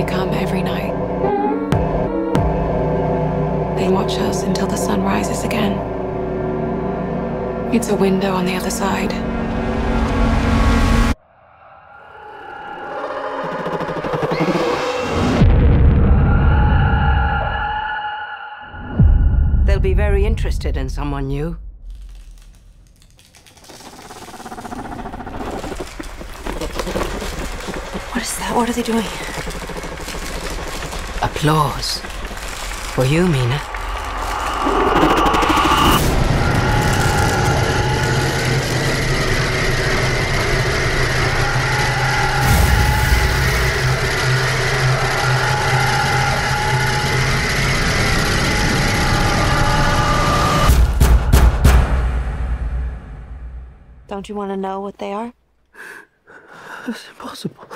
They come every night. They watch us until the sun rises again. It's a window on the other side. They'll be very interested in someone new. What is that? What are they doing? Applause. For you, Mina. Don't you want to know what they are? It's impossible.